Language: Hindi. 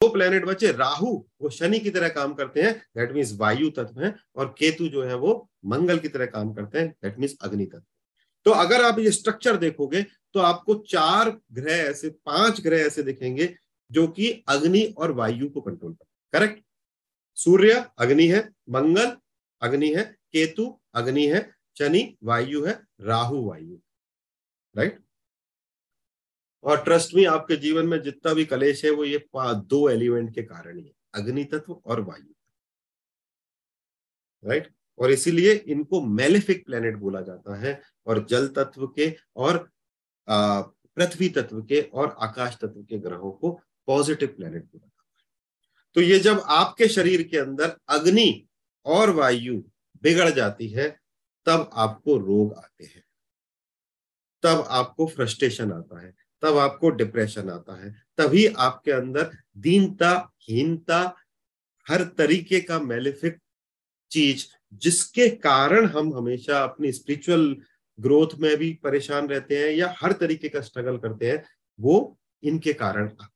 दो प्लेनेट बचे, राहु, वो शनि की तरह काम करते हैं दैट मीन्स वायु तत्व है, और केतु जो है वो मंगल की तरह काम करते हैं दैट मीन्स अग्नि तत्व। तो अगर आप ये स्ट्रक्चर देखोगे तो आपको चार ग्रह ऐसे, पाँच ग्रह ऐसे दिखेंगे, जो कि अग्नि और वायु को कंट्रोल करते करेक्ट सूर्य अग्नि है, मंगल अग्नि है, केतु अग्नि है, शनि वायु है, राहु वायु राइट और ट्रस्ट में आपके जीवन में जितना भी कलेश है, वो ये दो एलिमेंट के कारण ही है, अग्नि तत्व और वायु राइट और इसीलिए इनको मेलिफिक प्लेनेट बोला जाता है, और जल तत्व के और पृथ्वी तत्व के और आकाश तत्व के ग्रहों को पॉजिटिव प्लेनेट बोला जाता है। तो ये जब आपके शरीर के अंदर अग्नि और वायु बिगड़ जाती है, तब आपको रोग आते हैं, तब आपको फ्रस्ट्रेशन आता है। तब आपको डिप्रेशन आता है। तभी आपके अंदर दीनता, हीनता, हर तरीके का मेलिफिक चीज़, जिसके कारण हम हमेशा अपनी स्पिरिचुअल ग्रोथ में भी परेशान रहते हैं या हर तरीके का स्ट्रगल करते हैं, वो इनके कारण आते